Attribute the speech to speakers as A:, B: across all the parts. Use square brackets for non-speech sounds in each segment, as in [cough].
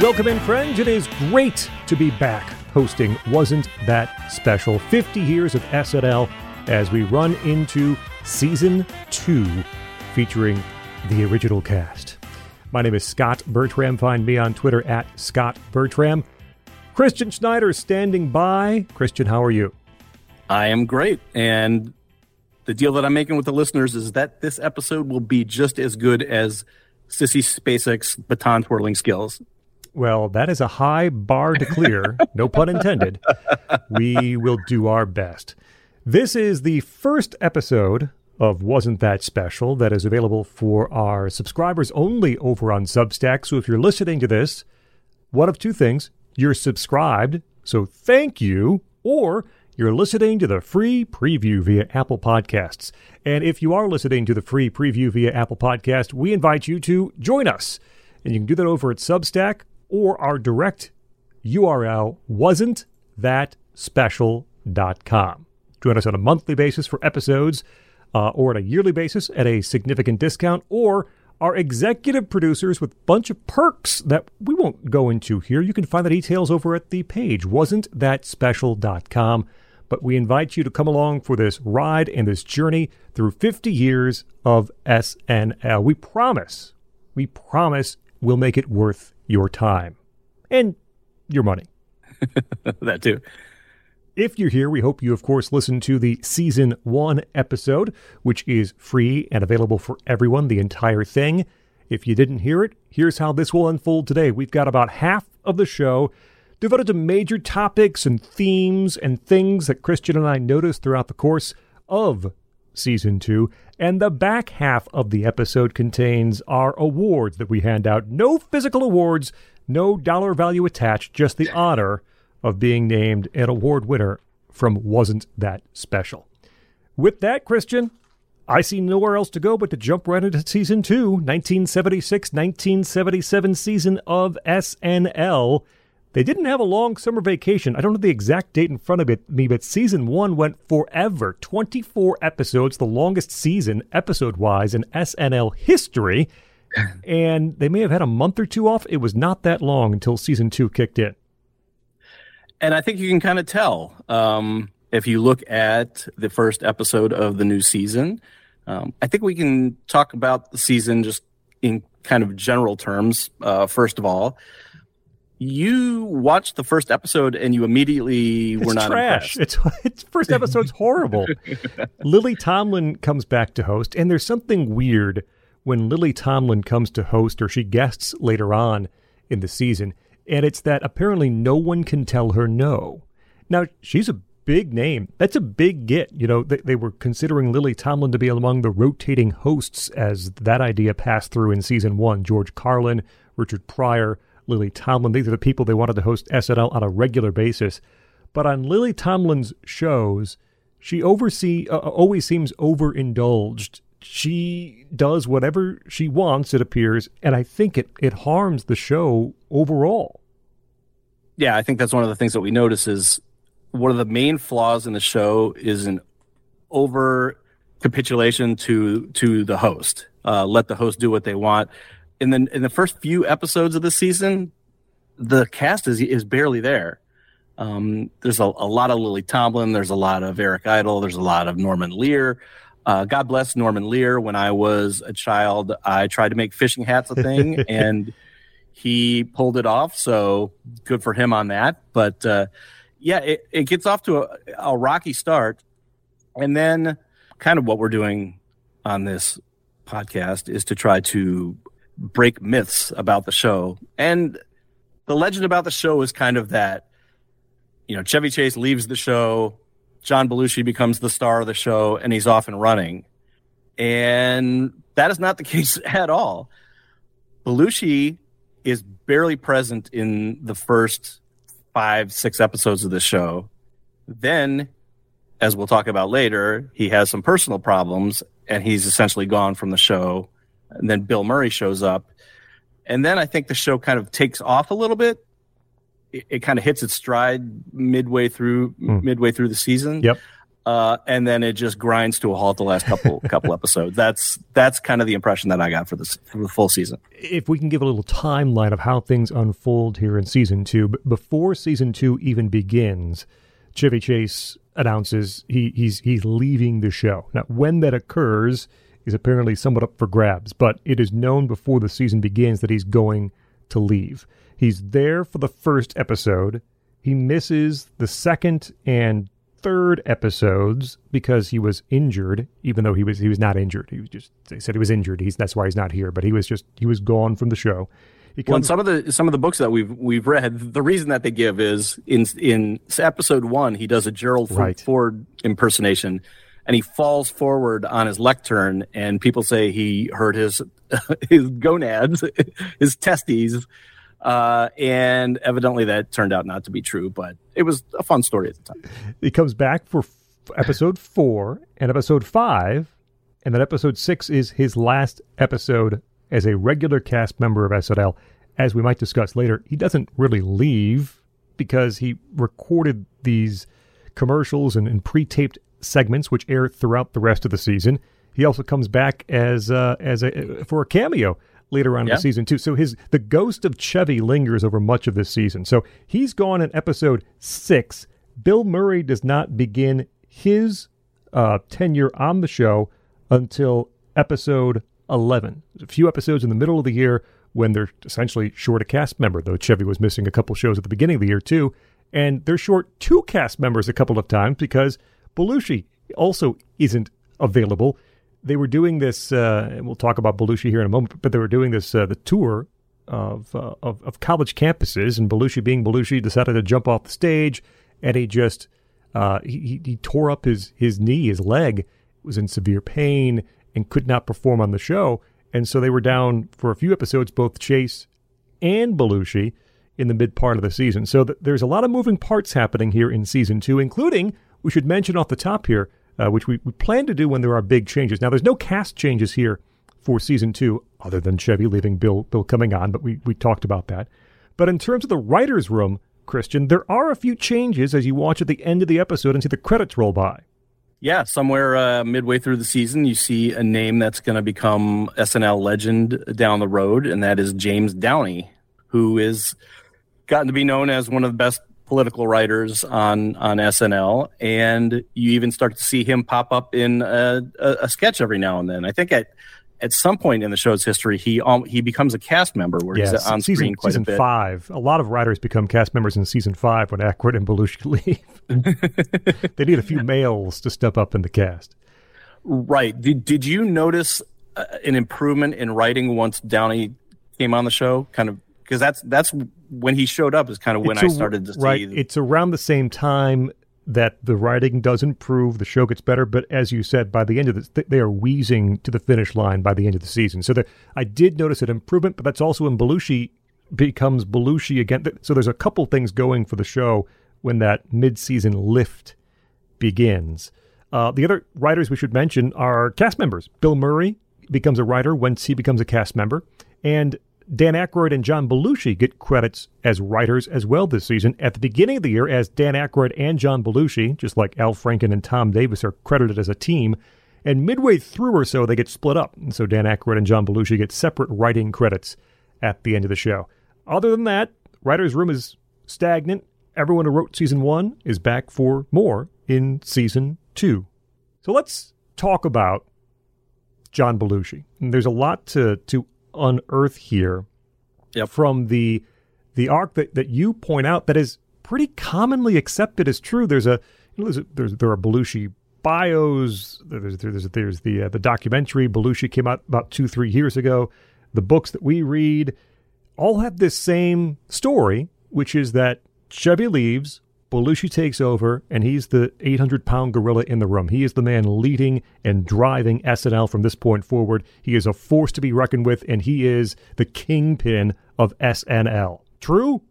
A: Welcome in, friends. It is great to be back hosting Wasn't That Special 50 Years of SNL as we run into season two featuring the original cast. My name is Scott Bertram. Find me on Twitter at Scott Bertram. Christian Schneider is standing by. Christian, how are you?
B: I am great. And the deal that I'm making with the listeners is that this episode will be just as good as Sissy Spacek's baton twirling skills.
A: Well, that is a high bar to clear, [laughs] no pun intended. We will do our best. This is the first episode of Wasn't That Special that is available for our subscribers only over on Substack. So if you're listening to this, one of two things you're subscribed, so thank you, or you're listening to the free preview via Apple Podcasts. And if you are listening to the free preview via Apple Podcast, we invite you to join us. And you can do that over at Substack or our direct URL wasn't that special.com. Join us on a monthly basis for episodes uh, or on a yearly basis at a significant discount or our executive producers with a bunch of perks that we won't go into here. You can find the details over at the page wasn't-that-special.com. But we invite you to come along for this ride and this journey through 50 years of SNL. We promise, we promise we'll make it worth your time and your money. [laughs]
B: that too.
A: If you're here, we hope you, of course, listen to the season one episode, which is free and available for everyone, the entire thing. If you didn't hear it, here's how this will unfold today. We've got about half of the show devoted to major topics and themes and things that Christian and I noticed throughout the course of season two. And the back half of the episode contains our awards that we hand out. No physical awards, no dollar value attached, just the honor of being named an award winner from Wasn't That Special. With that, Christian, I see nowhere else to go but to jump right into season two, 1976 1977 season of SNL. They didn't have a long summer vacation. I don't know the exact date in front of it, me, but season one went forever 24 episodes, the longest season, episode wise, in SNL history. [clears throat] and they may have had a month or two off. It was not that long until season two kicked in.
B: And I think you can kind of tell um, if you look at the first episode of the new season. Um, I think we can talk about the season just in kind of general terms. Uh, first of all, you watched the first episode and you immediately
A: it's
B: were not
A: trash.
B: Impressed.
A: It's it's first episode's horrible. [laughs] Lily Tomlin comes back to host, and there's something weird when Lily Tomlin comes to host or she guests later on in the season, and it's that apparently no one can tell her no. Now she's a big name. That's a big get. You know, they, they were considering Lily Tomlin to be among the rotating hosts as that idea passed through in season one. George Carlin, Richard Pryor. Lily Tomlin. These are the people they wanted to host SNL on a regular basis. But on Lily Tomlin's shows, she oversee uh, always seems overindulged. She does whatever she wants, it appears, and I think it it harms the show overall.
B: Yeah, I think that's one of the things that we notice is one of the main flaws in the show is an over capitulation to to the host. Uh, let the host do what they want in the in the first few episodes of the season, the cast is is barely there. Um, there's a, a, lot of Lily Tomlin. There's a lot of Eric Idle. There's a lot of Norman Lear. Uh, God bless Norman Lear. When I was a child, I tried to make fishing hats a thing, [laughs] and he pulled it off. So good for him on that. But uh, yeah, it, it gets off to a, a rocky start, and then kind of what we're doing on this podcast is to try to break myths about the show. And the legend about the show is kind of that, you know, Chevy Chase leaves the show, John Belushi becomes the star of the show, and he's off and running. And that is not the [laughs] case at all. Belushi is barely present in the first five, six episodes of the show. Then, as we'll talk about later, he has some personal problems and he's essentially gone from the show and then Bill Murray shows up, and then I think the show kind of takes off a little bit. It, it kind of hits its stride midway through mm. midway through the season.
A: Yep.
B: uh, and then it just grinds to a halt the last couple [laughs] couple episodes. That's that's kind of the impression that I got for this for the full season.
A: If we can give a little timeline of how things unfold here in season two, but before season two even begins, Chevy Chase announces he, he's he's leaving the show. Now, when that occurs is apparently somewhat up for grabs, but it is known before the season begins that he's going to leave. He's there for the first episode. He misses the second and third episodes because he was injured, even though he was he was not injured. He was just they said he was injured. He's that's why he's not here. But he was just he was gone from the show.
B: Comes, well, some of the some of the books that we've we've read, the reason that they give is in in episode one, he does a Gerald right. Ford impersonation, and he falls forward on his lectern, and people say he hurt his [laughs] his gonads, [laughs] his testes, uh, and evidently that turned out not to be true, but it was a fun story at the time.
A: He comes back for f- episode four and episode five, and then episode six is his last episode as a regular cast member of SNL. As we might discuss later, he doesn't really leave because he recorded these commercials and, and pre-taped segments which air throughout the rest of the season. He also comes back as uh, as a for a cameo later on yeah. in the season too. So his the ghost of Chevy lingers over much of this season. So he's gone in episode six. Bill Murray does not begin his uh, tenure on the show until episode 11. There's a few episodes in the middle of the year when they're essentially short a cast member, though Chevy was missing a couple shows at the beginning of the year too. And they're short two cast members a couple of times because Belushi also isn't available they were doing this, uh, and we'll talk about Belushi here in a moment, but they were doing this, uh, the tour of, uh, of, of college campuses, and Belushi, being Belushi, decided to jump off the stage, and he just uh, he, he tore up his his knee, his leg, was in severe pain, and could not perform on the show, and so they were down for a few episodes, both Chase and Belushi, in the mid part of the season. So th- there's a lot of moving parts happening here in season two, including we should mention off the top here uh, which we, we plan to do when there are big changes. Now, there's no cast changes here for season two, other than Chevy leaving, Bill Bill coming on, but we, we talked about that. But in terms of the writer's room, Christian, there are a few changes as you watch at the end of the episode and see the credits roll by.
B: Yeah, somewhere uh, midway through the season, you see a name that's going to become SNL legend down the road, and that is James Downey, who is gotten to be known as one of the best political writers on on SNL, and you even start to see him pop up in a, a, a sketch every now and then. I think at at some point in the show's history, he um, he becomes a cast member where yeah, he's on
A: season,
B: screen quite
A: season
B: a bit.
A: Five, a lot of writers become cast members in season five when Aykroyd and Belushi [laughs] leave. [laughs] they need a few males to step up in the cast.
B: Right. Did Did you notice uh, an improvement in writing once Downey came on the show? Kind of because that's that's when he showed up is kind of when it's I started to
A: right,
B: see.
A: It's around the same time that the writing does improve, the show gets better. But as you said, by the end of this, they are wheezing to the finish line by the end of the season. So there, I did notice an improvement, but that's also when Belushi becomes Belushi again. So there's a couple things going for the show when that mid-season lift begins. Uh, the other writers we should mention are cast members. Bill Murray becomes a writer once he becomes a cast member, and Dan Aykroyd and John Belushi get credits as writers as well this season. At the beginning of the year, as Dan Aykroyd and John Belushi, just like Al Franken and Tom Davis, are credited as a team. And midway through or so, they get split up. And so Dan Aykroyd and John Belushi get separate writing credits at the end of the show. Other than that, writer's room is stagnant. Everyone who wrote season one is back for more in season two. So let's talk about John Belushi. And there's a lot to, to unearth here yep. from the the arc that, that you point out that is pretty commonly accepted as true. There's a, you know, there's, a, there's there are Belushi bios. There's there's there's the uh, the documentary Belushi came out about two three years ago. The books that we read all have this same story, which is that Chevy leaves, Belushi takes over, and he's the 800 pound gorilla in the room. He is the man leading and driving SNL from this point forward. He is a force to be reckoned with, and he is the kingpin of SNL. True?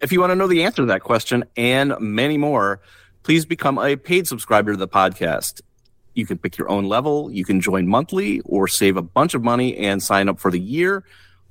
B: If you want to know the answer to that question and many more, please become a paid subscriber to the podcast. You can pick your own level, you can join monthly or save a bunch of money and sign up for the year,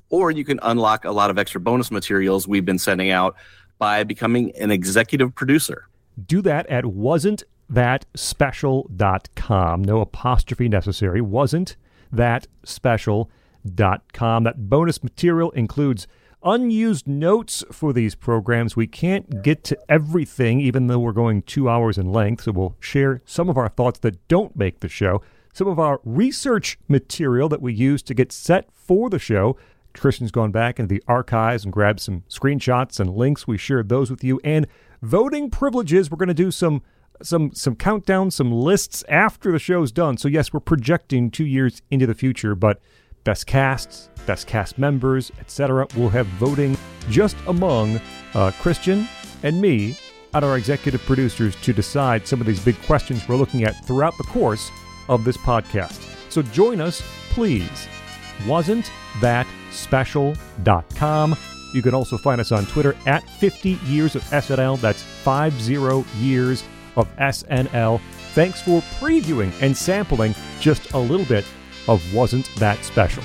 B: or you can unlock a lot of extra bonus materials we've been sending out by becoming an executive producer.
A: Do that at wasn't wasn'tthatspecial.com. No apostrophe necessary. Wasn't that special.com. That bonus material includes unused notes for these programs. We can't get to everything, even though we're going two hours in length, so we'll share some of our thoughts that don't make the show, some of our research material that we use to get set for the show. Christian's gone back into the archives and grabbed some screenshots and links. We shared those with you. And voting privileges, we're going to do some some some countdown, some lists after the show's done. So yes, we're projecting two years into the future, but best casts, best cast members, etc. We'll have voting just among uh, Christian and me and our executive producers to decide some of these big questions we're looking at throughout the course of this podcast. So join us, please. Wasn't that special.com? You can also find us on Twitter at 50 years of SNL. That's 50 years of SNL. Thanks for previewing and sampling just a little bit of Wasn't That Special.